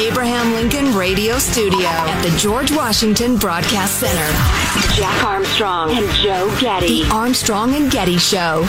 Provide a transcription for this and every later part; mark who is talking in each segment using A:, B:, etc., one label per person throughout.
A: Abraham Lincoln Radio Studio at the George Washington Broadcast Center,
B: Jack Armstrong and Joe Getty.
A: The Armstrong and Getty Show.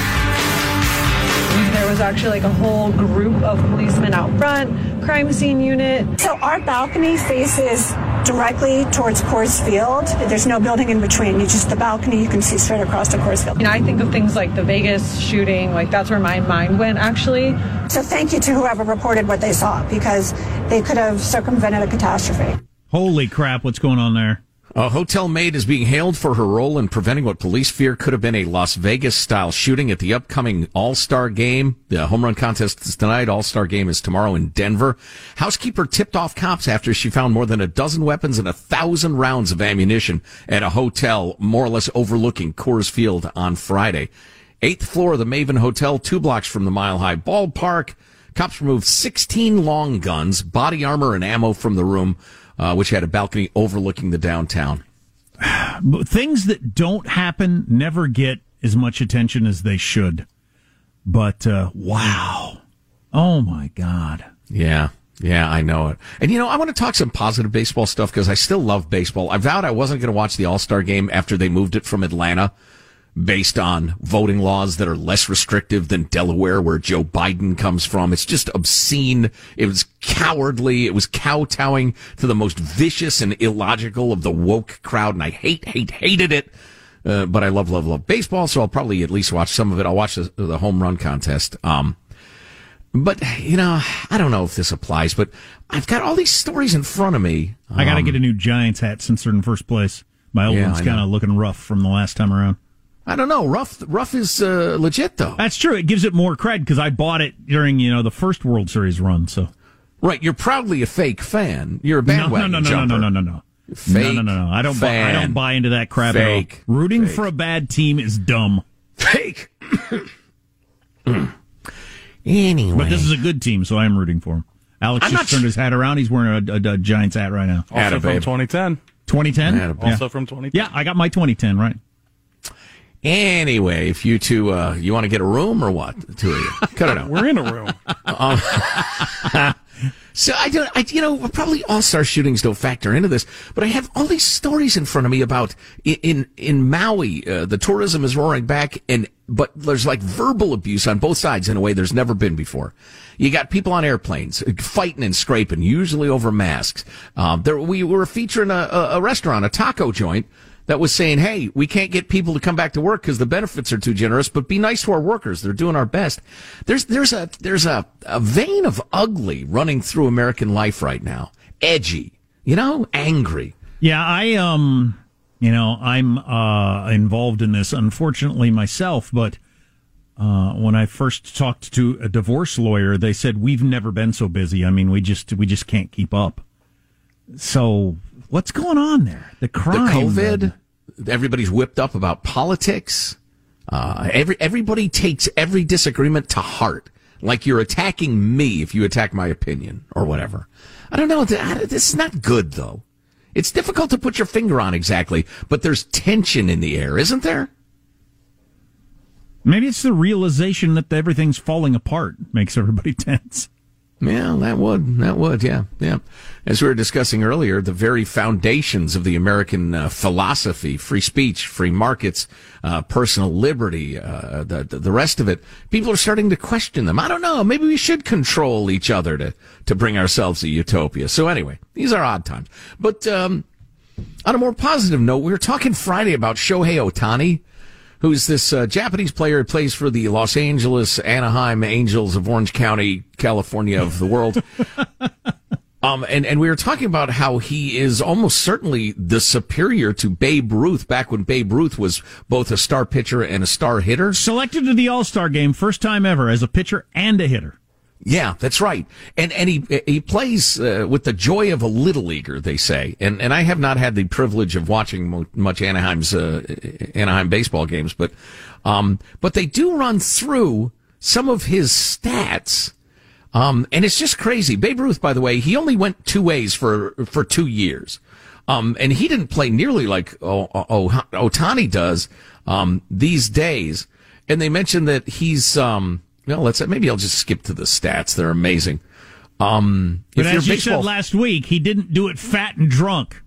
C: There was actually like a whole group of policemen out front, crime scene unit.
D: So our balcony faces directly towards Coors Field. There's no building in between. You just the balcony you can see straight across to Coors Field.
C: You know, I think of things like the Vegas shooting, like that's where my mind went actually.
D: So thank you to whoever reported what they saw because they could have circumvented a catastrophe.
E: Holy crap, what's going on there?
F: A hotel maid is being hailed for her role in preventing what police fear could have been a Las Vegas style shooting at the upcoming All Star game. The home run contest is tonight. All Star game is tomorrow in Denver. Housekeeper tipped off cops after she found more than a dozen weapons and a thousand rounds of ammunition at a hotel more or less overlooking Coors Field on Friday. Eighth floor of the Maven Hotel, two blocks from the Mile High Ballpark. Cops removed 16 long guns, body armor, and ammo from the room uh, which had a balcony overlooking the downtown.
E: Things that don't happen never get as much attention as they should. But uh, wow. Oh my God.
F: Yeah. Yeah, I know it. And you know, I want to talk some positive baseball stuff because I still love baseball. I vowed I wasn't going to watch the All Star game after they moved it from Atlanta based on voting laws that are less restrictive than Delaware, where Joe Biden comes from. It's just obscene. It was cowardly. It was kowtowing to the most vicious and illogical of the woke crowd. And I hate, hate, hated it. Uh, but I love, love, love baseball. So I'll probably at least watch some of it. I'll watch the, the home run contest. Um, but you know, I don't know if this applies, but I've got all these stories in front of me.
E: Um, I got to get a new Giants hat since they're in first place. My old
F: Yeah,
E: one's kind of looking rough from the last time around.
F: I don't know. Rough, rough is uh, legit though.
E: That's true. It gives it more cred because I bought it during you know the first World Series run. So
F: Right, you're proudly a fake fan. You're a
E: no, no,
F: bandwagon
E: no, no, no,
F: jumper.
E: no, no, no, no.
F: Fake
E: no, no, no, no. I don't. Buy, I don't buy into that crap
F: Fake.
E: at all. Rooting
F: Fake.
E: for a bad team is dumb.
F: Fake. anyway,
E: But this is a good team, so I am rooting for him. Alex
F: I'm
E: just turned
F: sh-
E: his hat around. He's wearing a, a, a Giants hat right now.
G: Also from
F: Attababe.
G: 2010.
E: 2010.
F: Attababe.
G: Also from 2010.
E: Yeah, I got my 2010 right.
F: Anyway, if you two, uh, you want to get a room or what? The two of you, cut it out.
G: We're in a room.
F: So I don't, I, you know, probably all star shootings don't factor into this, but I have all these stories in front of me about in in, in Maui, uh, the tourism is roaring back, and but there's like verbal abuse on both sides in a way there's never been before. You got people on airplanes uh, fighting and scraping, usually over masks. Um, there we were featuring a, a restaurant, a taco joint. That was saying, "Hey, we can't get people to come back to work because the benefits are too generous, but be nice to our workers. They're doing our best." There's there's a there's a, a vein of ugly running through American life right now. Edgy, you know, angry.
E: Yeah, I um, you know, I'm uh involved in this unfortunately myself, but uh, when I first talked to a divorce lawyer, they said we've never been so busy. I mean, we just we just can't keep up. So what's going on there? The crime,
F: the COVID. Everybody's whipped up about politics. Uh, every everybody takes every disagreement to heart, like you're attacking me if you attack my opinion or whatever. I don't know. This is not good though. It's difficult to put your finger on exactly, but there's tension in the air, isn't there?
E: Maybe it's the realization that everything's falling apart makes everybody tense.
F: Yeah, that would. That would. Yeah. Yeah. As we were discussing earlier, the very foundations of the American uh, philosophy, free speech, free markets, uh, personal liberty, uh, the, the rest of it, people are starting to question them. I don't know. Maybe we should control each other to, to bring ourselves a utopia. So anyway, these are odd times. But, um, on a more positive note, we were talking Friday about Shohei Ohtani who's this uh, Japanese player who plays for the Los Angeles Anaheim Angels of Orange County, California of the world. Um, and, and we were talking about how he is almost certainly the superior to Babe Ruth back when Babe Ruth was both a star pitcher and a star hitter.
E: Selected to the All Star game, first time ever as a pitcher and a hitter.
F: Yeah, that's right. And and he he plays uh, with the joy of a little leaguer, they say. And and I have not had the privilege of watching much Anaheim's uh, Anaheim baseball games, but um but they do run through some of his stats. Um and it's just crazy. Babe Ruth, by the way, he only went two ways for for 2 years. Um and he didn't play nearly like oh, oh, Ohtani does um these days. And they mentioned that he's um well, let's maybe I'll just skip to the stats. They're amazing. Um,
E: but as you baseball, said last week, he didn't do it fat and drunk.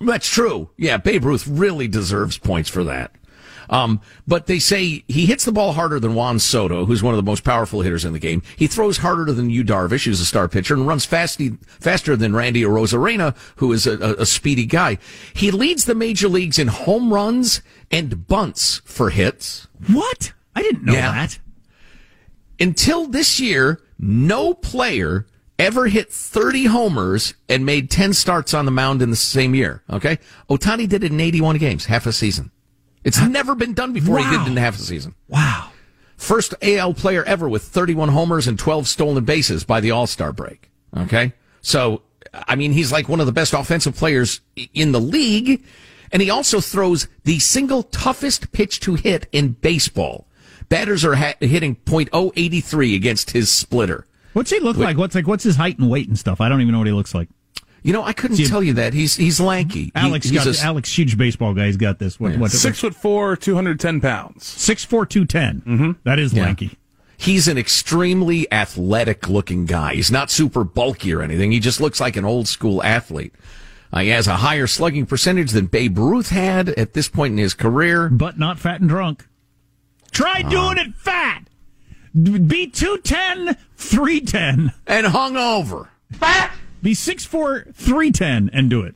F: That's true. Yeah, Babe Ruth really deserves points for that. Um, but they say he hits the ball harder than Juan Soto, who's one of the most powerful hitters in the game. He throws harder than Yu Darvish, who's a star pitcher, and runs fasty, faster than Randy Arozarena, who is a, a, a speedy guy. He leads the major leagues in home runs and bunts for hits.
E: What? I didn't know yeah. that
F: until this year, no player ever hit 30 homers and made 10 starts on the mound in the same year. Okay. Ohtani did it in 81 games, half a season. It's never been done before. Wow. He did it in half a season.
E: Wow.
F: First AL player ever with 31 homers and 12 stolen bases by the All Star break. Okay. So, I mean, he's like one of the best offensive players in the league. And he also throws the single toughest pitch to hit in baseball. Batters are ha- hitting .083 against his splitter.
E: What's he look Wait. like? What's like? What's his height and weight and stuff? I don't even know what he looks like.
F: You know, I couldn't See, tell you that. He's he's lanky.
E: Alex
F: he,
E: got a, Alex, huge baseball guy. He's got this. What,
G: yeah. what, six foot four, two hundred ten pounds.
E: Six four, two ten. Mm-hmm. That is yeah. lanky.
F: He's an extremely athletic looking guy. He's not super bulky or anything. He just looks like an old school athlete. Uh, he has a higher slugging percentage than Babe Ruth had at this point in his career,
E: but not fat and drunk. Try doing it fat. Be 210, 310.
F: And hung over.
E: Fat. Be 6'4, 310 and do it.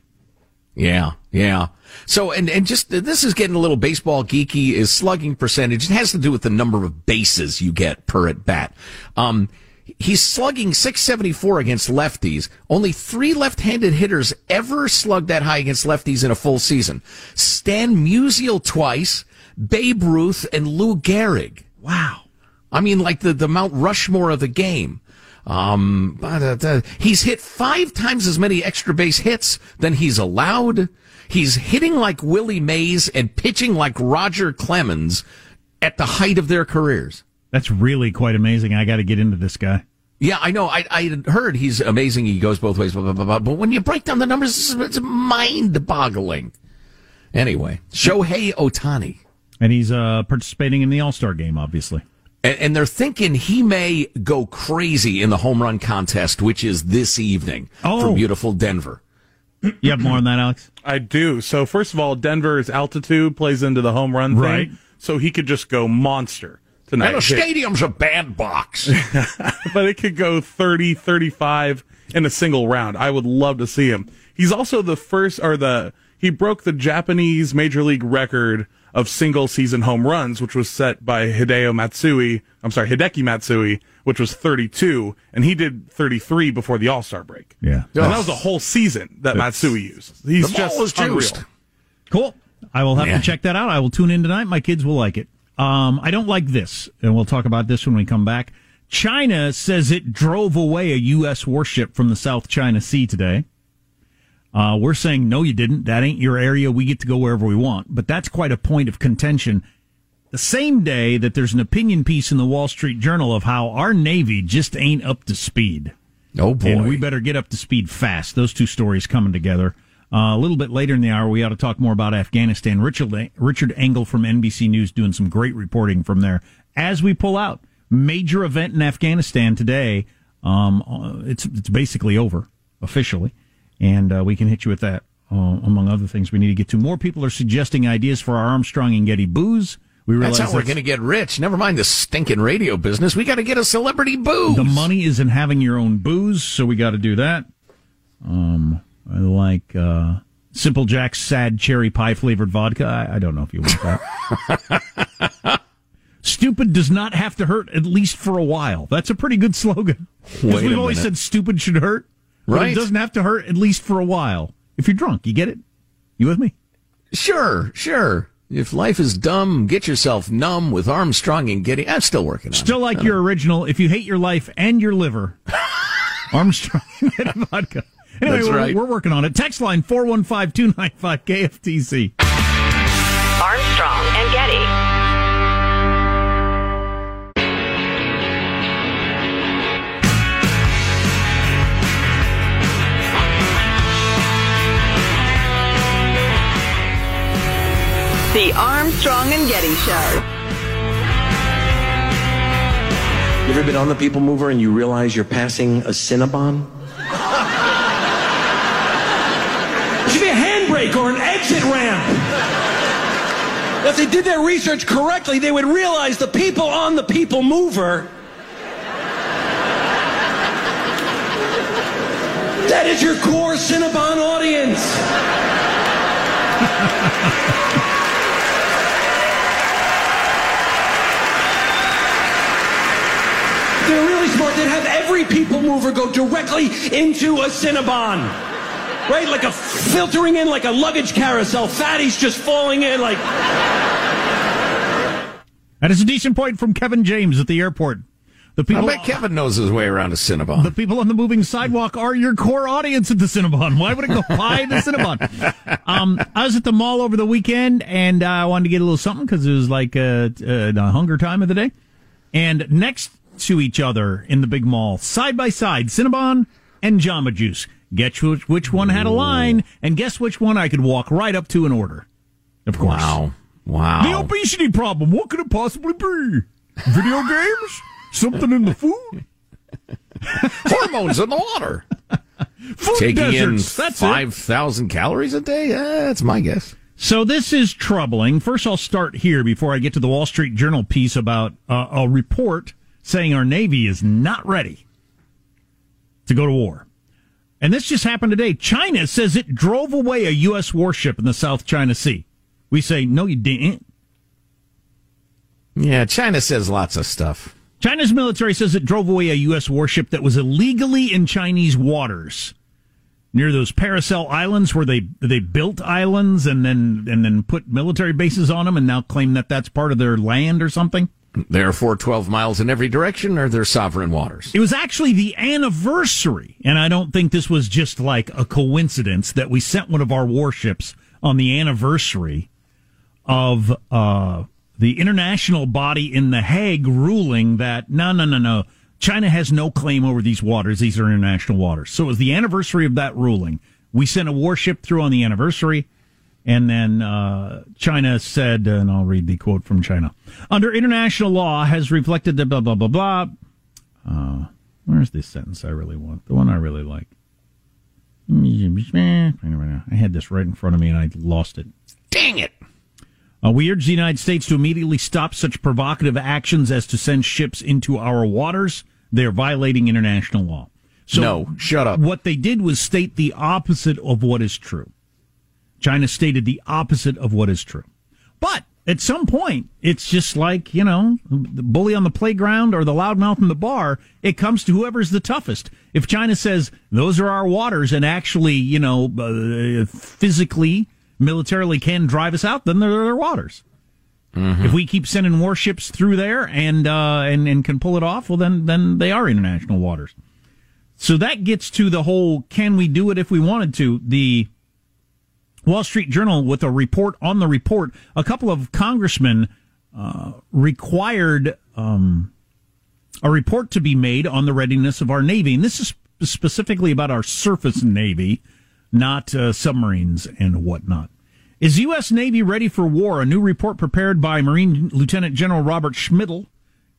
F: Yeah, yeah. So, and, and just, this is getting a little baseball geeky, is slugging percentage. It has to do with the number of bases you get per at bat. Um, he's slugging 674 against lefties. Only three left-handed hitters ever slugged that high against lefties in a full season. Stan Musial twice, Babe Ruth and Lou Gehrig.
E: Wow.
F: I mean, like the, the Mount Rushmore of the game. Um, he's hit five times as many extra base hits than he's allowed. He's hitting like Willie Mays and pitching like Roger Clemens at the height of their careers.
E: That's really quite amazing. I got to get into this guy.
F: Yeah, I know. I, I heard he's amazing. He goes both ways, blah, blah, blah, But when you break down the numbers, it's mind boggling. Anyway, Shohei Ohtani.
E: And he's uh, participating in the All Star game, obviously.
F: And, and, they're thinking he may go crazy in the home run contest, which is this evening oh. from beautiful Denver.
E: You have more on that, Alex?
G: I do. So, first of all, Denver's altitude plays into the home run thing. Right. So he could just go monster tonight.
F: And the stadium's a bandbox.
G: but it could go 30, 35 in a single round. I would love to see him. He's also the first, or the he broke the Japanese major league record of single season home runs, which was set by Hideo Matsui. I'm sorry, Hideki Matsui, which was 32, and he did 33 before the All Star break.
E: Yeah,
G: and that was a whole season that Matsui used. He's
F: the ball
G: just
F: was juiced.
G: unreal.
E: Cool. I will have
F: Yeah.
E: to check that out. I will tune in tonight. My kids will like it. Um, I don't like this, and we'll talk about this when we come back. China says it drove away a U.S. warship from the South China Sea today. Uh, we're saying, no, you didn't. That ain't your area. We get to go wherever we want. But that's quite a point of contention. The same day that there's an opinion piece in the Wall Street Journal of how our Navy just ain't up to speed.
F: Oh boy.
E: And we better get up to speed fast. Those two stories coming together. Uh, a little bit later in the hour, we ought to talk more about Afghanistan. Richard Richard Engel from NBC News doing some great reporting from there. As we pull out major event in Afghanistan today, um, uh, it's it's basically over officially, and uh, we can hit you with that. Uh, among other things, we need to get to. More people are suggesting ideas for our Armstrong and Getty booze. We realize
F: That's how we're going to get rich. Never mind the stinking radio business. We got to get a celebrity booze.
E: The money is in having your own booze, so we got to do that. Um, I like uh, Simple Jack's sad cherry pie flavored vodka. I, I don't know if you want that. stupid does not have to hurt, at least for a while. That's a pretty good slogan. 'Cause
F: Wait a
E: we've always
F: minute.
E: said stupid should hurt, but
F: Right.
E: it doesn't have to hurt, at least for a while. If you're drunk, you get it. You with me?
F: Sure, sure. If life is dumb, get yourself numb with Armstrong and Getty. I'm still working on it.
E: Still
F: it.
E: like your original. If you hate your life and your liver, Armstrong and vodka. Anyway,
F: That's
E: we're,
F: right.
E: we're working on it. Text line 415 295 KFTC.
B: Armstrong The Armstrong and Getty Show.
H: You ever been on the People Mover and you realize you're passing a Cinnabon?
I: It should be a handbrake or an exit ramp. If they did their research correctly, they would realize the people on the People Mover. That is your core Cinnabon audience. They're really smart. They'd have every people mover go directly into a Cinnabon. Right? Like a filtering in like a luggage carousel. Fatty's just falling in like.
E: That is a decent point from Kevin James at the airport. The people,
F: I
E: people,
F: bet Kevin knows his way around a Cinnabon.
E: the people on the moving sidewalk are your core audience at the Cinnabon. Why would it go by the Cinnabon? Um, I was at the mall over the weekend and uh, I wanted to get a little something because it was like uh, uh, the hunger time of the day. And next to each other in the big mall, side by side, Cinnabon and Jamba Juice. Guess which, which one had a line, and guess which one I could walk right up to and order. Of course.
F: Wow. Wow.
E: The obesity problem. What could it possibly be? Video games? Something in the food?
F: Hormones in the water.
E: Food
F: Taking
E: deserts.
F: in
E: That's it.
F: 5,000 calories a day? Eh, that's my guess.
E: So this is troubling. First, I'll start here before I get to the Wall Street Journal piece about uh, a report saying our Navy is not ready to go to war. And this just happened today. China says it drove away a U.S. warship in the South China Sea. We say, no, you didn't.
F: Yeah, China says lots of stuff.
E: China's military says it drove away a U.S. warship that was illegally in Chinese waters near those Paracel Islands, where they they built islands and then and then put military bases on them, and now claim that that's part of their land or something.
F: Therefore, 12 miles in every direction are their sovereign waters.
E: It was actually the anniversary, and I don't think this was just like a coincidence that we sent one of our warships on the anniversary of uh, the international body in The Hague ruling that no, no, no, no, China has no claim over these waters. These are international waters. So it was the anniversary of that ruling. We sent a warship through on the anniversary. And then uh, China said, and I'll read the quote from China. Under international law, has reflected the blah blah blah blah. Uh, where's this sentence I really want? The one I really like. I had this right in front of me and I lost it.
F: Dang it.
E: Uh, we urge the United States to immediately stop such provocative actions as to send ships into our waters. They are violating international law. So
F: No, shut up.
E: What they did was state the opposite of what is true. China stated the opposite of what is true. But at some point, it's just like, you know, the bully on the playground or the loudmouth in the bar. It comes to whoever's the toughest. If China says those are our waters and actually, you know, uh, physically, militarily can drive us out, then they're their waters. Mm-hmm. If we keep sending warships through there and, uh, and, and can pull it off, well, then, then they are international waters. So that gets to the whole, can we do it if we wanted to? The, Wall Street Journal with a report on the report. A couple of congressmen uh, required um, a report to be made on the readiness of our Navy. And this is specifically about our surface Navy, not uh, submarines and whatnot. Is U.S. Navy ready for war? A new report prepared by Marine Lieutenant General Robert Schmidle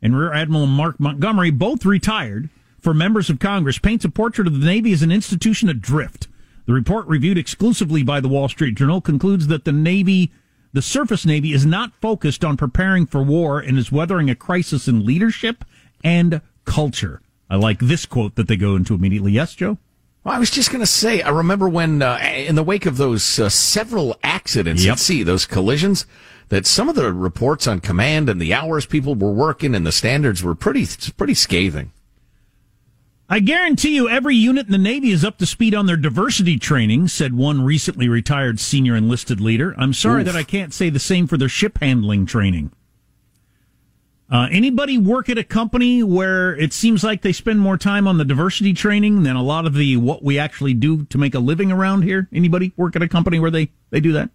E: and Rear Admiral Mark Montgomery, both retired, for members of Congress, paints a portrait of the Navy as an institution adrift the report, reviewed exclusively by the Wall Street Journal, concludes that the Navy, the surface Navy, is not focused on preparing for war and is weathering a crisis in leadership and culture. I like this quote that they go into immediately. Yes, Joe?
F: Well, I was just going to say, I remember when, uh, in the wake of those uh, several accidents yep. at sea, those collisions, that some of the reports on command and the hours people were working and the standards were pretty, pretty scathing.
E: I guarantee you every unit in the Navy is up to speed on their diversity training, said one recently retired senior enlisted leader. I'm sorry Oof. that I can't say the same for their ship handling training. Uh, anybody work at a company where it seems like they spend more time on the diversity training than a lot of the what we actually do to make a living around here? Anybody work at a company where they, they do that?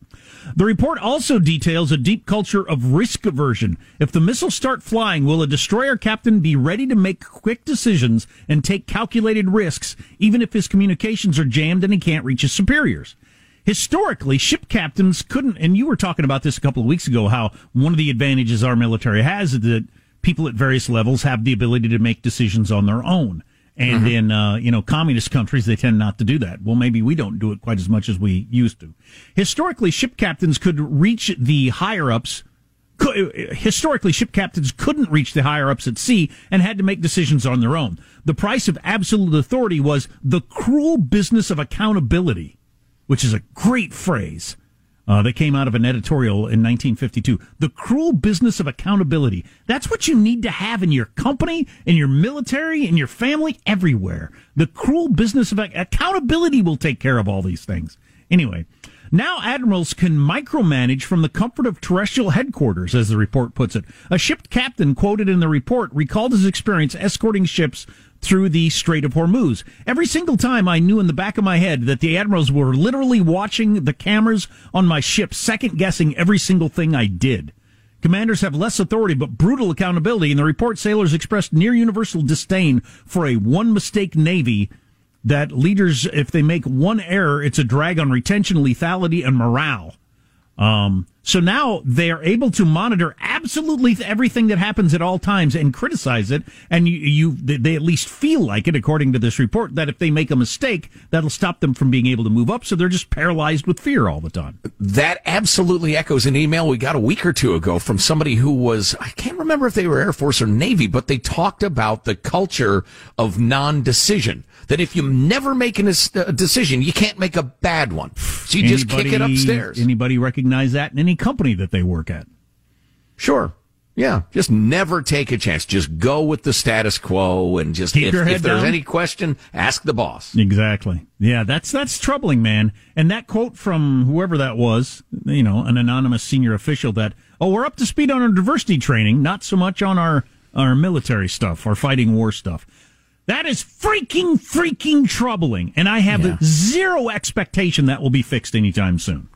E: The report also details a deep culture of risk aversion. If the missiles start flying, will a destroyer captain be ready to make quick decisions and take calculated risks, even if his communications are jammed and he can't reach his superiors? Historically, ship captains couldn't, and you were talking about this a couple of weeks ago, how one of the advantages our military has is that people at various levels have the ability to make decisions on their own. And mm-hmm. in, uh, you know, communist countries, they tend not to do that. Well, maybe we don't do it quite as much as we used to. Historically, ship captains could reach the higher ups. Historically, ship captains couldn't reach the higher ups at sea and had to make decisions on their own. The price of absolute authority was the cruel business of accountability which is a great phrase uh, that came out of an editorial in 1952. The cruel business of accountability. That's what you need to have in your company, in your military, in your family, everywhere. The cruel business of accountability will take care of all these things. Anyway, now admirals can micromanage from the comfort of terrestrial headquarters, as the report puts it. A ship captain quoted in the report recalled his experience escorting ships through the Strait of Hormuz. Every single time I knew in the back of my head that the admirals were literally watching the cameras on my ship, second guessing every single thing I did. Commanders have less authority but brutal accountability. In the report, sailors expressed near universal disdain for a one mistake Navy that leaders, if they make one error, it's a drag on retention, lethality, and morale. Um, so now they are able to monitor absolutely everything that happens at all times and criticize it. And you, you, they at least feel like it, according to this report, that if they make a mistake, that'll stop them from being able to move up. So they're just paralyzed with fear all the time.
F: That absolutely echoes an email we got a week or two ago from somebody who was, I can't remember if they were Air Force or Navy, but they talked about the culture of non-decision that if you never make a decision, you can't make a bad one. So you anybody, just kick it upstairs.
E: Anybody recognize that in any company that they work at?
F: Sure. Yeah, just never take a chance. Just go with the status quo and just
E: Keep
F: if,
E: your head
F: if there's
E: down.
F: any question, ask the boss.
E: Exactly. Yeah, that's that's troubling, man. And that quote from whoever that was, you know, an anonymous senior official that, "Oh, we're up to speed on our diversity training, not so much on our our military stuff, our fighting war stuff." That is freaking, freaking troubling. And I have yeah. zero expectation that will be fixed anytime soon.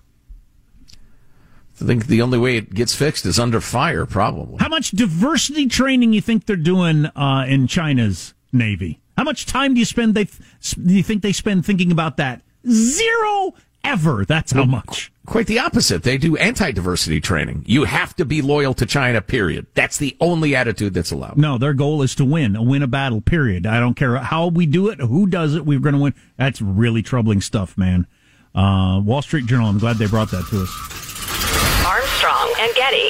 F: I think the only way it gets fixed is under fire, probably.
E: How much diversity training you think they're doing uh, in China's Navy? How much time do you spend? They do you think they spend thinking about that? Zero ever. That's how much.
F: Quite the opposite. They do anti-diversity training. You have to be loyal to China, period. That's the only attitude that's allowed.
E: No, their goal is to win, win a battle, period. I don't care how we do it, who does it, we're going to win. That's really troubling stuff, man. Uh, Wall Street Journal, I'm glad they brought that to us.
B: Armstrong and Getty.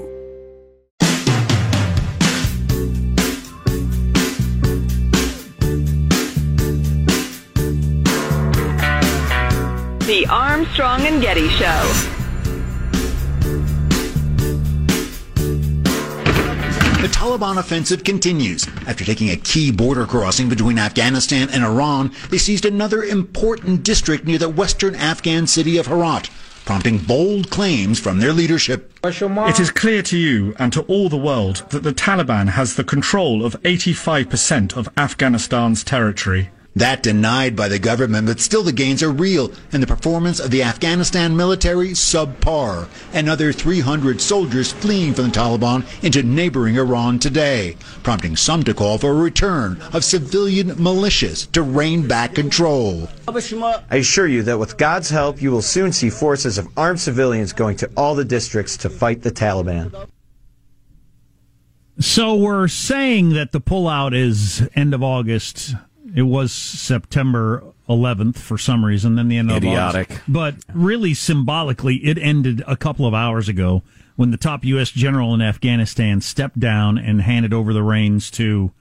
B: The Armstrong and Getty Show.
J: The Taliban offensive continues. After taking a key border crossing between Afghanistan and Iran, they seized another important district near the western Afghan city of Herat, prompting bold claims from their leadership.
K: It is clear to you and to all the world that the Taliban has the control of 85% of Afghanistan's territory.
J: That denied by the government, but still the gains are real, and the performance of the Afghanistan military subpar. Another 300 soldiers fleeing from the Taliban into neighboring Iran today, prompting some to call for a return of civilian militias to rein back control.
L: I assure you that with God's help, you will soon see forces of armed civilians going to all the districts to fight the Taliban.
E: So we're saying that the pullout is end of August. It was September 11th for some reason, then the end of
F: Idiotic.
E: August. But really symbolically, it ended a couple of hours ago when the top U.S. general in Afghanistan stepped down and handed over the reins to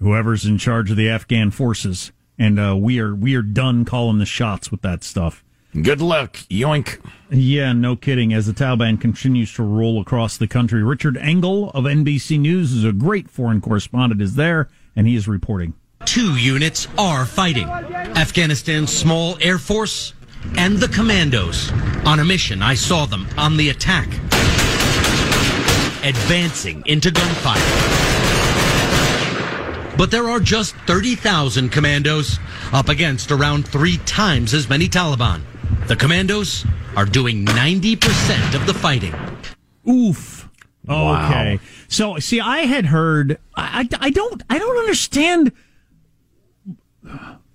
E: whoever's in charge of the Afghan forces. And uh, we are we are done calling the shots with that stuff.
F: Good luck, yoink.
E: Yeah, no kidding. As the Taliban continues to roll across the country, Richard Engel of NBC News is a great foreign correspondent. Is there, and he is reporting.
M: Two units are fighting Afghanistan's small air force and the commandos. On a mission, I saw them on the attack, advancing into gunfire. but there are just 30,000 commandos up against around three times as many Taliban. The commandos are doing 90% of the fighting.
E: Oof.
F: Wow.
E: Okay. So, see, I had heard. I, I, I don't. I don't understand.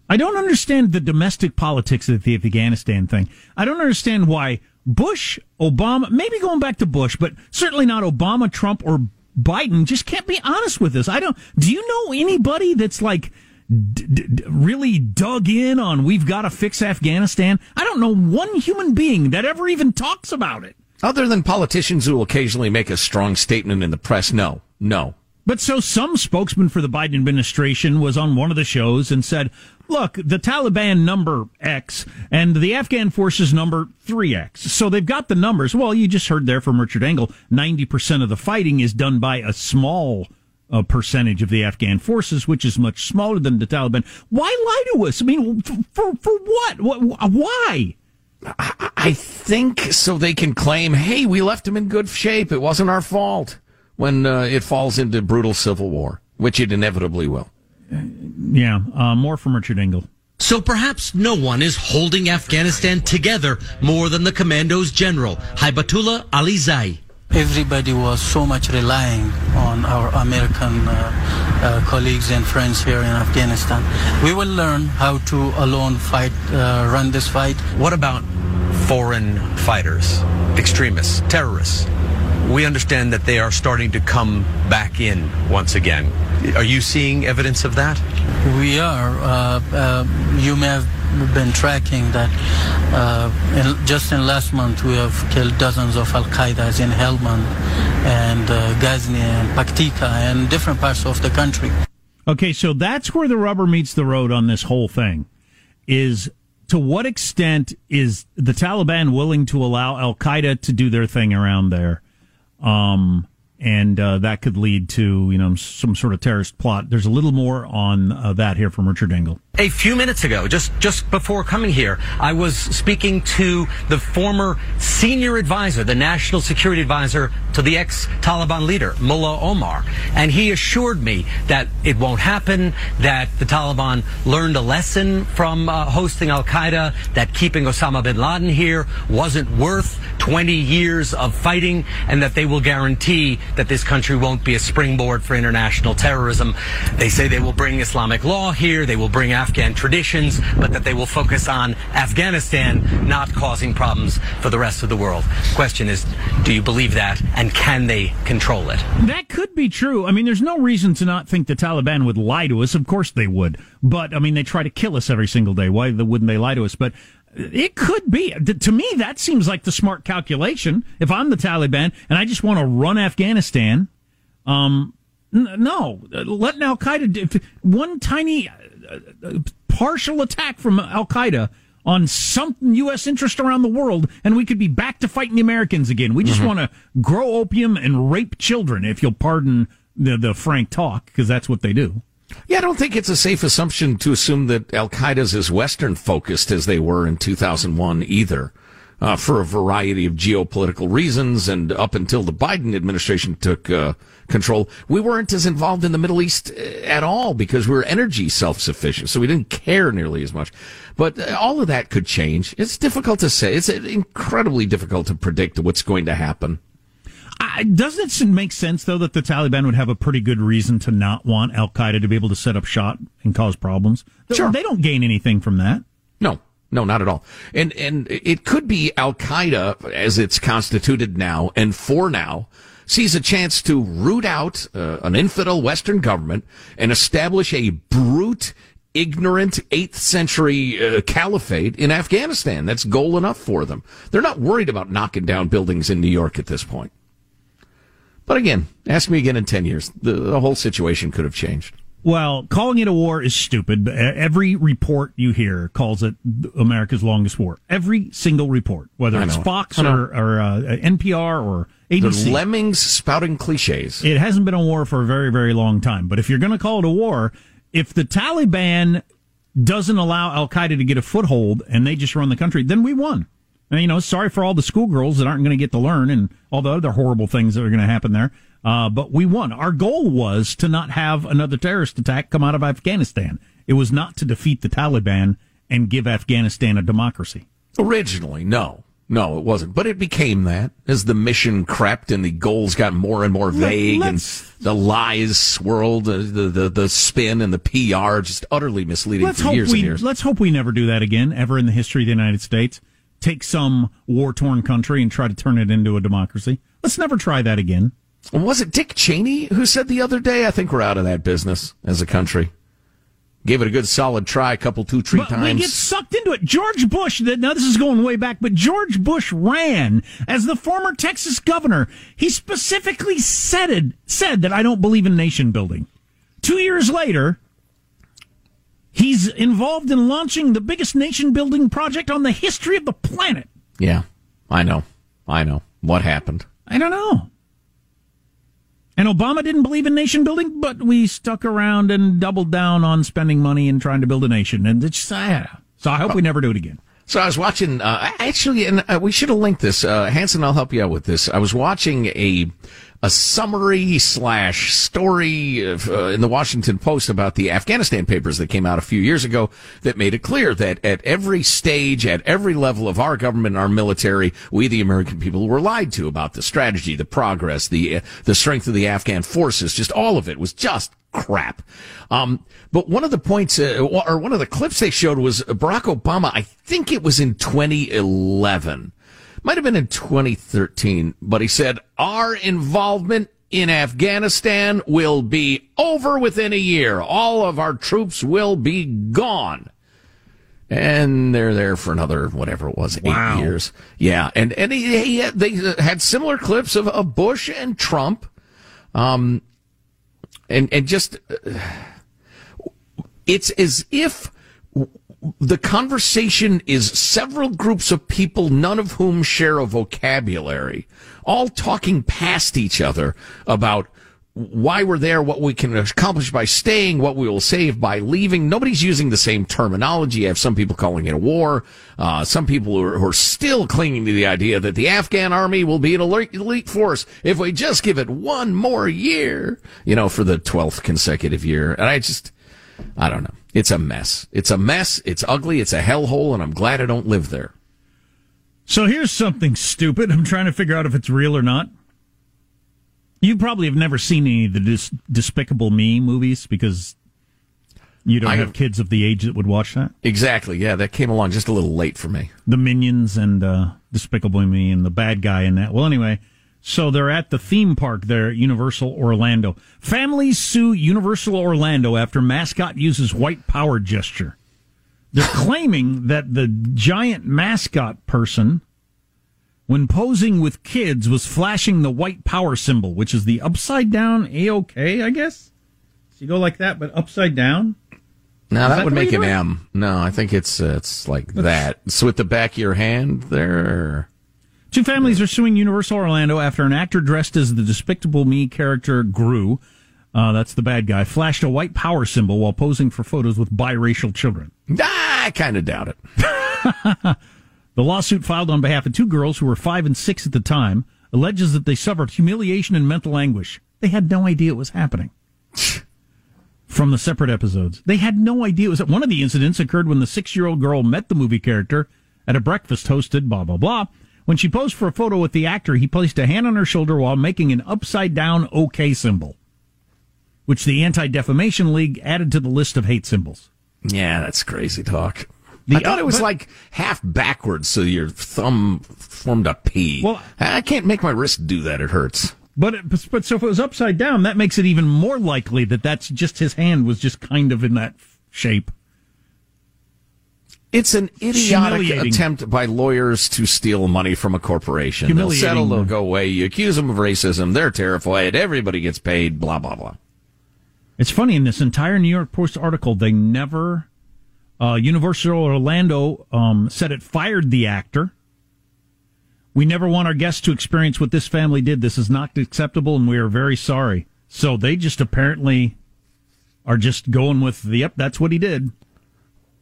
E: I don't understand the domestic politics of the Afghanistan thing. I don't understand why Bush, Obama, maybe going back to Bush, but certainly not Obama, Trump, or Biden just can't be honest with this. I don't. Do you know anybody that's like d- d- really dug in on we've got to fix Afghanistan? I don't know one human being that ever even talks about it.
F: Other than politicians who occasionally make a strong statement in the press, no, no.
E: But so some spokesman for the Biden administration was on one of the shows and said, look, the Taliban number X and the Afghan forces number 3X. So they've got the numbers. Well, you just heard there from Richard Engel, 90% of the fighting is done by a small uh, percentage of the Afghan forces, which is much smaller than the Taliban. Why lie to us? I mean, for, for, for what? what? Why?
F: I think so they can claim, hey, we left them in good shape. It wasn't our fault when uh, it falls into brutal civil war, which it inevitably will.
E: Yeah, uh, more from Richard Engel.
M: So perhaps no one is holding Afghanistan together more than the commandos general, Haibatullah Alizai.
N: Everybody was so much relying on our American uh, uh, colleagues and friends here in Afghanistan. We will learn how to alone fight, uh, run this fight.
O: What about foreign fighters, extremists, terrorists? We understand that they are starting to come back in once again. Are you seeing evidence of that?
N: We are. Uh, uh, you may have been tracking that uh, in, just in last month we have killed dozens of Al Qaeda's in Helmand and uh, Ghazni and Paktika and different parts of the country.
E: Okay, so that's where the rubber meets the road on this whole thing. Is to what extent is the Taliban willing to allow Al Qaeda to do their thing around there? Um, and uh, that could lead to you know some sort of terrorist plot. There's a little more on uh, that here from Richard Engel.
M: A few minutes ago, just just before coming here, I was speaking to the former senior advisor, the national security advisor to the ex-Taliban leader, Mullah Omar, and he assured me that it won't happen, that the Taliban learned a lesson from uh, hosting Al-Qaeda, that keeping Osama bin Laden here wasn't worth 20 years of fighting, and that they will guarantee that this country won't be a springboard for international terrorism. They say they will bring Islamic law here, they will bring Afghan traditions, but that they will focus on Afghanistan, not causing problems for the rest of the world. Question is, do you believe that, and can they control it?
E: That could be true. I mean, there's no reason to not think the Taliban would lie to us. Of course they would. But, I mean, they try to kill us every single day. Why wouldn't they lie to us? But it could be. To me, that seems like the smart calculation. If I'm the Taliban and I just want to run Afghanistan, um, no, let Al Qaeda one tiny uh, partial attack from Al Qaeda on some U.S. interest around the world, and we could be back to fighting the Americans again. We just
F: Mm-hmm.
E: want to grow opium and rape children, if you'll pardon the, the frank talk, because that's what they do.
F: Yeah, I don't think it's a safe assumption to assume that Al Qaeda's as Western focused as they were in 2001 either. Uh, for a variety of geopolitical reasons, and up until the Biden administration took uh, control, we weren't as involved in the Middle East uh, at all because we were energy self-sufficient, so we didn't care nearly as much. But uh, all of that could change. It's difficult to say. It's uh, incredibly difficult to predict what's going to happen.
E: I, doesn't it make sense though that the Taliban would have a pretty good reason to not want Al Qaeda to be able to set up shop and cause problems?
F: Sure.
E: They don't gain anything from that.
F: No, no, not at all. And and it could be Al Qaeda as it's constituted now, and for now, sees a chance to root out uh, an infidel Western government and establish a brute. Ignorant 8th century uh, caliphate in Afghanistan. That's goal enough for them. They're not worried about knocking down buildings in New York at this point. But again, ask me again in 10 years. The, the whole situation could have changed.
E: Well, calling it a war is stupid. But every report you hear calls it America's longest war. Every single report, whether it's. Fox or, or uh, NPR or ABC.
F: The lemmings spouting cliches.
E: It hasn't been a war for a very, very long time. But if you're going to call it a war, if the Taliban doesn't allow Al Qaeda to get a foothold and they just run the country, then we won. And, you know, sorry for all the schoolgirls that aren't going to get to learn and all the other horrible things that are going to happen there. Uh, but we won. Our goal was to not have another terrorist attack come out of Afghanistan. It was not to defeat the Taliban and give Afghanistan a democracy.
F: Originally, no. No, it wasn't. But it became that as the mission crept and the goals got more and more vague and the lies swirled, uh, the, the, the spin and the PR just utterly misleading
E: Let's
F: for years
E: we
F: and years.
E: let's hope we never do that again ever in the history of the United States. Take some war torn country and try to turn it into a democracy. Let's never try that again.
F: Was it Dick Cheney who said the other day, I think we're out of that business as a country? Gave it a good solid try, a couple, two, three
E: But
F: times.
E: we get sucked into it. George Bush, now this is going way back, but George Bush ran as the former Texas governor. He specifically said it, said that I don't believe in nation building. Two years later, he's involved in launching the biggest nation building project on the history of the planet.
F: yeah, I know. I know. What happened?
E: I don't know. And Obama didn't believe in nation building, but we stuck around and doubled down on spending money and trying to build a nation. And it's, uh, so I hope we never do it again.
F: So I was watching, uh, actually, and uh, we should have linked this. Uh, Hanson, I'll help you out with this. I was watching a a summary slash story of, uh, in the Washington Post about the Afghanistan papers that came out a few years ago that made it clear that at every stage, at every level of our government, our military, we the American people were lied to about the strategy, the progress, the uh, the strength of the Afghan forces. Just all of it was just crap. Um, but one of the points, uh, or one of the clips they showed was Barack Obama. I think it was in 2011 might have been in 2013, but he said, our involvement in Afghanistan will be over within a year. All of our troops will be gone. And they're there for another, whatever it was, eight years. Yeah. And, and he, he had, they had similar clips of, of Bush and Trump. Um, and, and just, uh, it's as if the conversation is several groups of people, none of whom share a vocabulary, all talking past each other about why we're there, what we can accomplish by staying, what we will save by leaving. Nobody's using the same terminology. I have some people calling it a war. Uh, some people who are, who are still clinging to the idea that the Afghan army will be an elite, force if we just give it one more year, you know, for the 12th consecutive year. And I just, I don't know. It's a mess. It's a mess. It's ugly. It's a hellhole, and I'm glad I don't live there.
E: So here's something stupid. I'm trying to figure out if it's real or not. You probably have never seen any of the Dis- Despicable Me movies because you don't
F: I-
E: have kids of the age that would watch that.
F: Exactly. Yeah, that came along just a little late for me.
E: The Minions and uh, Despicable Me and the bad guy in that. Well, anyway, so they're at the theme park there at Universal Orlando. Families sue Universal Orlando after mascot uses white power gesture. They're claiming that the giant mascot person, when posing with kids, was flashing the white power symbol, which is the upside down A-OK, I guess. So you go like that, but upside down.
F: No, that,
E: that
F: would make an? M. No, I think it's uh, it's like that. It's with the back of your hand there.
E: Two families are suing Universal Orlando after an actor dressed as the Despicable Me character Gru, uh, that's the bad guy, flashed a white power symbol while posing for photos with biracial children.
F: Ah, I kind of doubt it.
E: The lawsuit filed on behalf of two girls who were five and six at the time alleges that they suffered humiliation and mental anguish. They had no idea it was happening. From the separate episodes, they had no idea it was. One of the incidents occurred when the six-year-old girl met the movie character at a breakfast hosted. Blah blah blah. When she posed for a photo with the actor, he placed a hand on her shoulder while making an upside-down OK symbol, which the Anti-Defamation League added to the list of hate symbols.
F: Yeah, that's crazy talk.
E: The-
F: I thought it was
E: but-
F: like half backwards, so your thumb formed a P. Well, I can't make my wrist do that; it hurts.
E: But it, but so if it was upside down, that makes it even more likely that that's just his hand was just kind of in that shape.
F: It's an idiotic attempt by lawyers to steal money from a corporation. They'll settle, they'll go away. You accuse them of racism, they're terrified. Everybody gets paid. Blah blah blah.
E: It's funny in this entire New York Post article, they never. Uh, Universal Orlando um, said it fired the actor. We never want our guests to experience what this family did. This is not acceptable, and we are very sorry. So they just apparently are just going with the yep. That's what he did.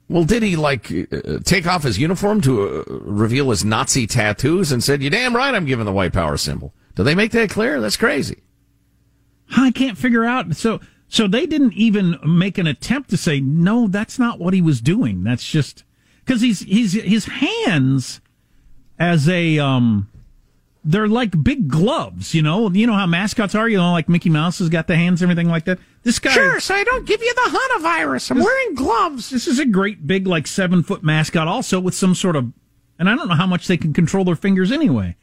F: Well, did he like uh, take off his uniform to uh, reveal his Nazi tattoos and said, "You damn right, I'm giving the white power symbol"? Do they make that clear? That's crazy.
E: I can't figure out. So, so they didn't even make an attempt to say, no, that's not what he was doing. That's just because he's, he's, his hands as a, um, they're like big gloves, you know. You know how mascots are, you know, like Mickey Mouse has got the hands, and everything like that. This guy,
F: Sure, so I don't give you the Hana virus. I'm
E: This-
F: wearing gloves.
E: This is a great big, like seven foot mascot, also with some sort of, and I don't know how much they can control their fingers anyway.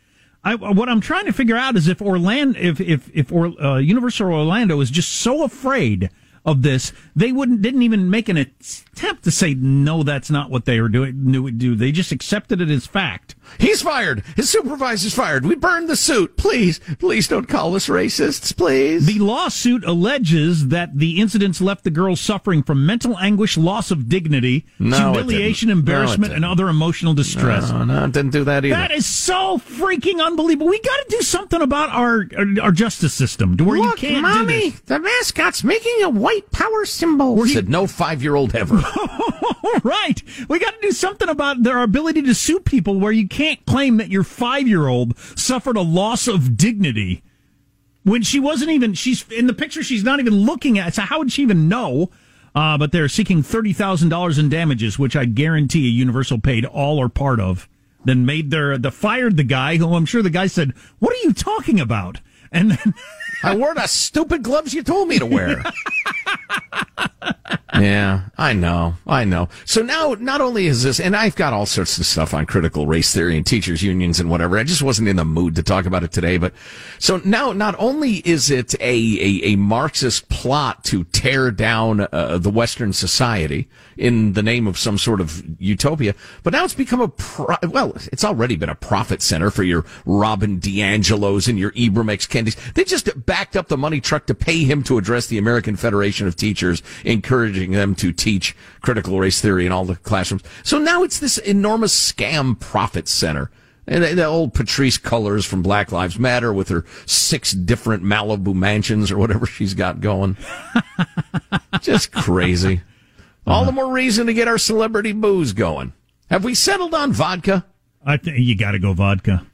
E: I, what I'm trying to figure out is if Orlando, if if if or, uh, Universal Orlando is just so afraid of this, they wouldn't didn't even make an attempt to say no, that's not what they were doing. Do they just accepted it as fact?
F: He's fired. His supervisor's fired. We burned the suit. Please, please don't call us racists, please.
E: The lawsuit alleges that the incidents left the girl suffering from mental anguish, loss of dignity,
F: No,
E: humiliation,
F: didn't. No,
E: embarrassment, and other emotional distress.
F: No, no, it didn't do that either.
E: That is so freaking unbelievable. We got to do something about our our, our justice system to where you
F: Look,
E: can't
F: mommy,
E: do this.
F: the mascot's making a white power symbol. Said no five-year-old ever.
E: right. We got to do something about their ability to sue people where you can't claim that your five year old suffered a loss of dignity when she wasn't even, she's in the picture, she's not even looking at. So how would she even know? Uh, but they're seeking $30,000 in damages, which I guarantee Universal paid all or part of. Then made their, the fired the guy who I'm sure the guy said, what are you talking about? And then
F: I wore the stupid gloves you told me to wear. yeah, I know. I know. So now, not only is this, and I've got all sorts of stuff on critical race theory and teachers' unions and whatever. I just wasn't in the mood to talk about it today. But so now, not only is it a, a, a Marxist plot to tear down uh, the Western society in the name of some sort of utopia, but now it's become a, pro- well, it's already been a profit center for your Robin DiAngelos and your Ibram X. They just backed up the money truck to pay him to address the American Federation of Teachers, encouraging them to teach critical race theory in all the classrooms. So now it's this enormous scam profit center. And the- old Patrisse Cullors from Black Lives Matter with her six different Malibu mansions or whatever she's got going. Just crazy. All the more reason to get our celebrity booze going. Have we settled on vodka?
E: I think you got to go vodka.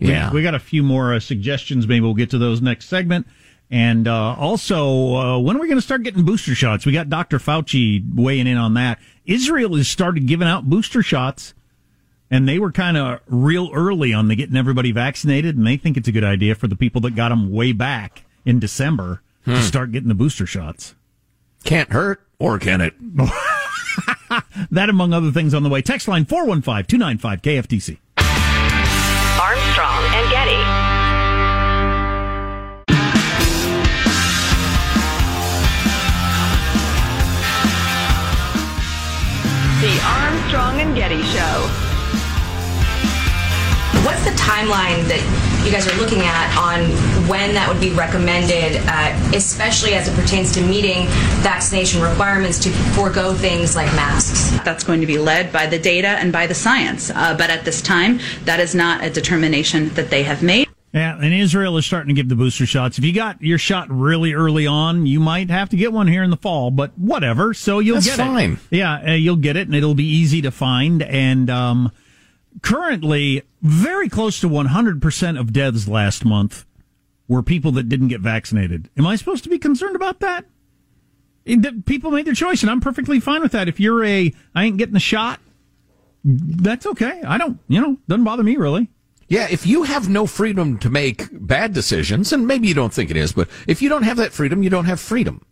E: We-
F: Yeah.
E: We, got a few more uh, suggestions. Maybe we'll get to those next segment. And uh, also, uh, when are we going to start getting booster shots? We got Dr. Fauci weighing in on that. Israel has started giving out booster shots, and they were kind of real early on the getting everybody vaccinated, and they think it's a good idea for the people that got them way back in December
F: Hmm.
E: to start getting the booster shots.
F: Can't hurt, or can it?
E: that, among other things, on the way. Text line 415 295 KFTC.
B: Armstrong The Armstrong and Getty Show.
P: What's the timeline that you guys are looking at on when that would be recommended, uh, especially as it pertains to meeting vaccination requirements to forego things like masks?
Q: That's going to be led by the data and by the science. Uh, but at this time, that is not a determination that they have made.
E: Yeah, and Israel is starting to give the booster shots. If you got your shot really early on, you might have to get one here in the fall, but whatever. So you'll
F: That's
E: get
F: fine.
E: it. Yeah, uh, you'll get it, and it'll be easy to find. And um, currently, very close to 100% of deaths last month were people that didn't get vaccinated. Am I supposed to be concerned about that People made their choice, and I'm perfectly fine with that. If you're a, I ain't getting the shot, that's okay. I don't, you know, doesn't bother me really.
F: Yeah, if you have no freedom to make bad decisions, and maybe you don't think it is, but if you don't have that freedom, you don't have freedom.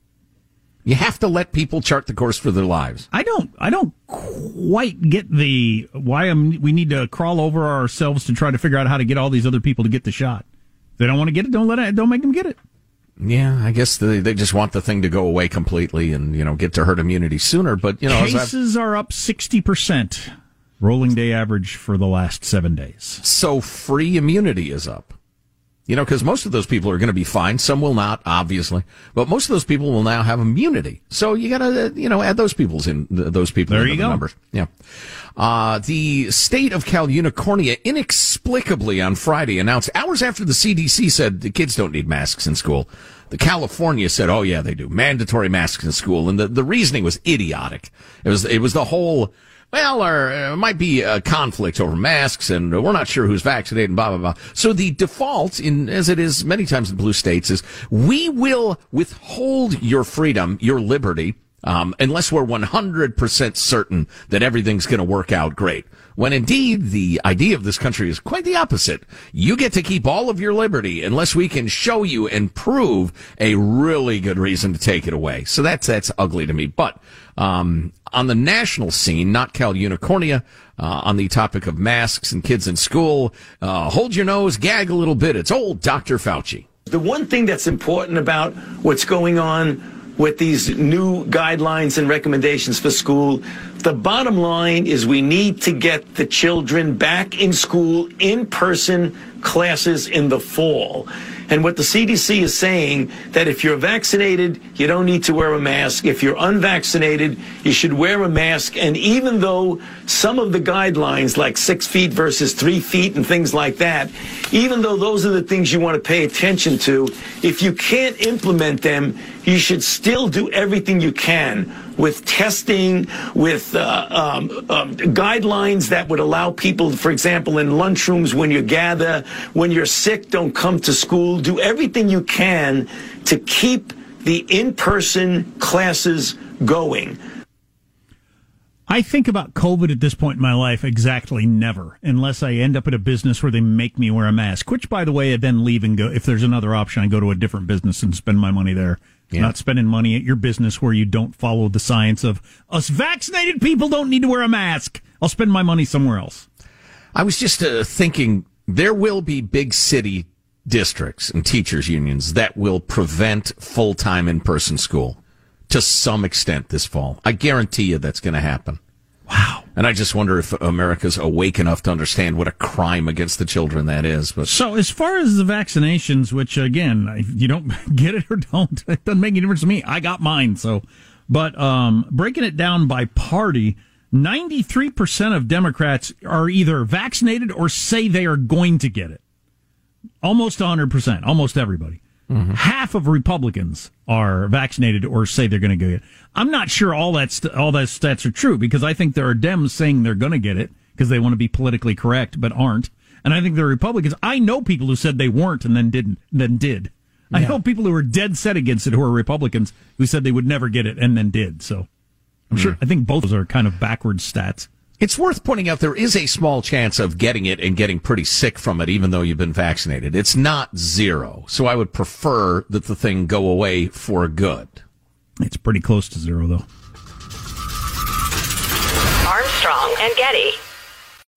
F: You have to let people chart the course for their lives.
E: I don't I don't quite get the why am we need to crawl over ourselves to try to figure out how to get all these other people to get the shot. If they don't want to get it, don't let it don't make them get it.
F: Yeah, I guess they, they just want the thing to go away completely and, you know, get to herd immunity sooner. But, you know,
E: Cases are up 60%. Rolling day average for the last 7 days.
F: so free immunity is up. You know, because most of those people are going to be fine. Some will not, obviously, but most of those people will now have immunity. So you got to, you know, add those people's in th- those people
E: There you
F: the
E: go.
F: numbers. Yeah. Uh, the state of Cal Unicornia inexplicably on Friday announced hours after the CDC said the kids don't need masks in school. The California said, "Oh yeah, they do. Mandatory masks in school." And the, the reasoning was idiotic. It was it was the whole well, uh, might be a conflict over masks, and we're not sure who's vaccinated, and blah blah blah. So the default, in as it is many times in blue states, is we will withhold your freedom, your liberty, um, unless we're 100% certain that everything's going to work out great. When indeed the idea of this country is quite the opposite. You get to keep all of your liberty unless we can show you and prove a really good reason to take it away. So that's, that's ugly to me. But, um, on the national scene, not Cal Unicornia, uh, on the topic of masks and kids in school, uh, hold your nose, gag a little bit. It's old Dr. Fauci.
I: The one thing that's important about what's going on with these new guidelines and recommendations for school. The bottom line is we need to get the children back in school in person classes in the fall. And what the CDC is saying that if you're vaccinated, you don't need to wear a mask. If you're unvaccinated, you should wear a mask. And even though some of the guidelines, like six feet versus three feet and things like that, even though those are the things you want to pay attention to, if you can't implement them, you should still do everything you can with testing, with uh, um, um, guidelines that would allow people, for example, in lunchrooms when you gather, when you're sick, don't come to school. Do everything you can to keep the in-person classes going.
E: I think about COVID at this point in my life exactly never, unless I end up at a business where they make me wear a mask, which, by the way, I then leave and go. If there's another option, I go to a different business and spend my money there. Yeah. Not spending money at your business where you don't follow the science of us vaccinated people don't need to wear a mask. I'll spend my money somewhere else.
F: I was just uh, thinking there will be big city districts and teachers unions that will prevent full time in person school to some extent this fall. I guarantee you that's going to happen.
E: Wow.
F: And I just wonder if America's awake enough to understand what a crime against the children that is. But
E: so, as far as the vaccinations, which again, you don't get it or don't, it doesn't make any difference to me. I got mine. So, but um, breaking it down by party, ninety-three percent of Democrats are either vaccinated or say they are going to get it. Almost hundred percent. Almost everybody. Mm-hmm. Half of Republicans are vaccinated or say they're going to get it. I'm not sure all that st- all those stats are true because I think there are Dems saying they're going to get it because they want to be politically correct but aren't, and I think there are Republicans. I know people who said they weren't and then didn't, then did. Yeah. I know people who were dead set against it who are Republicans who said they would never get it and then did. So I'm mm. sure I think both of those are kind of backwards stats.
F: It's worth pointing out there is a small chance of getting it and getting pretty sick from it, even though you've been vaccinated. It's not zero. So I would prefer that the thing go away for good.
E: It's pretty close to zero, though.
A: Armstrong and Getty.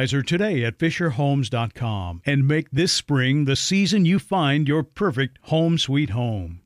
R: advisor today at FisherHomes.com and make this spring the season you find your perfect home sweet home.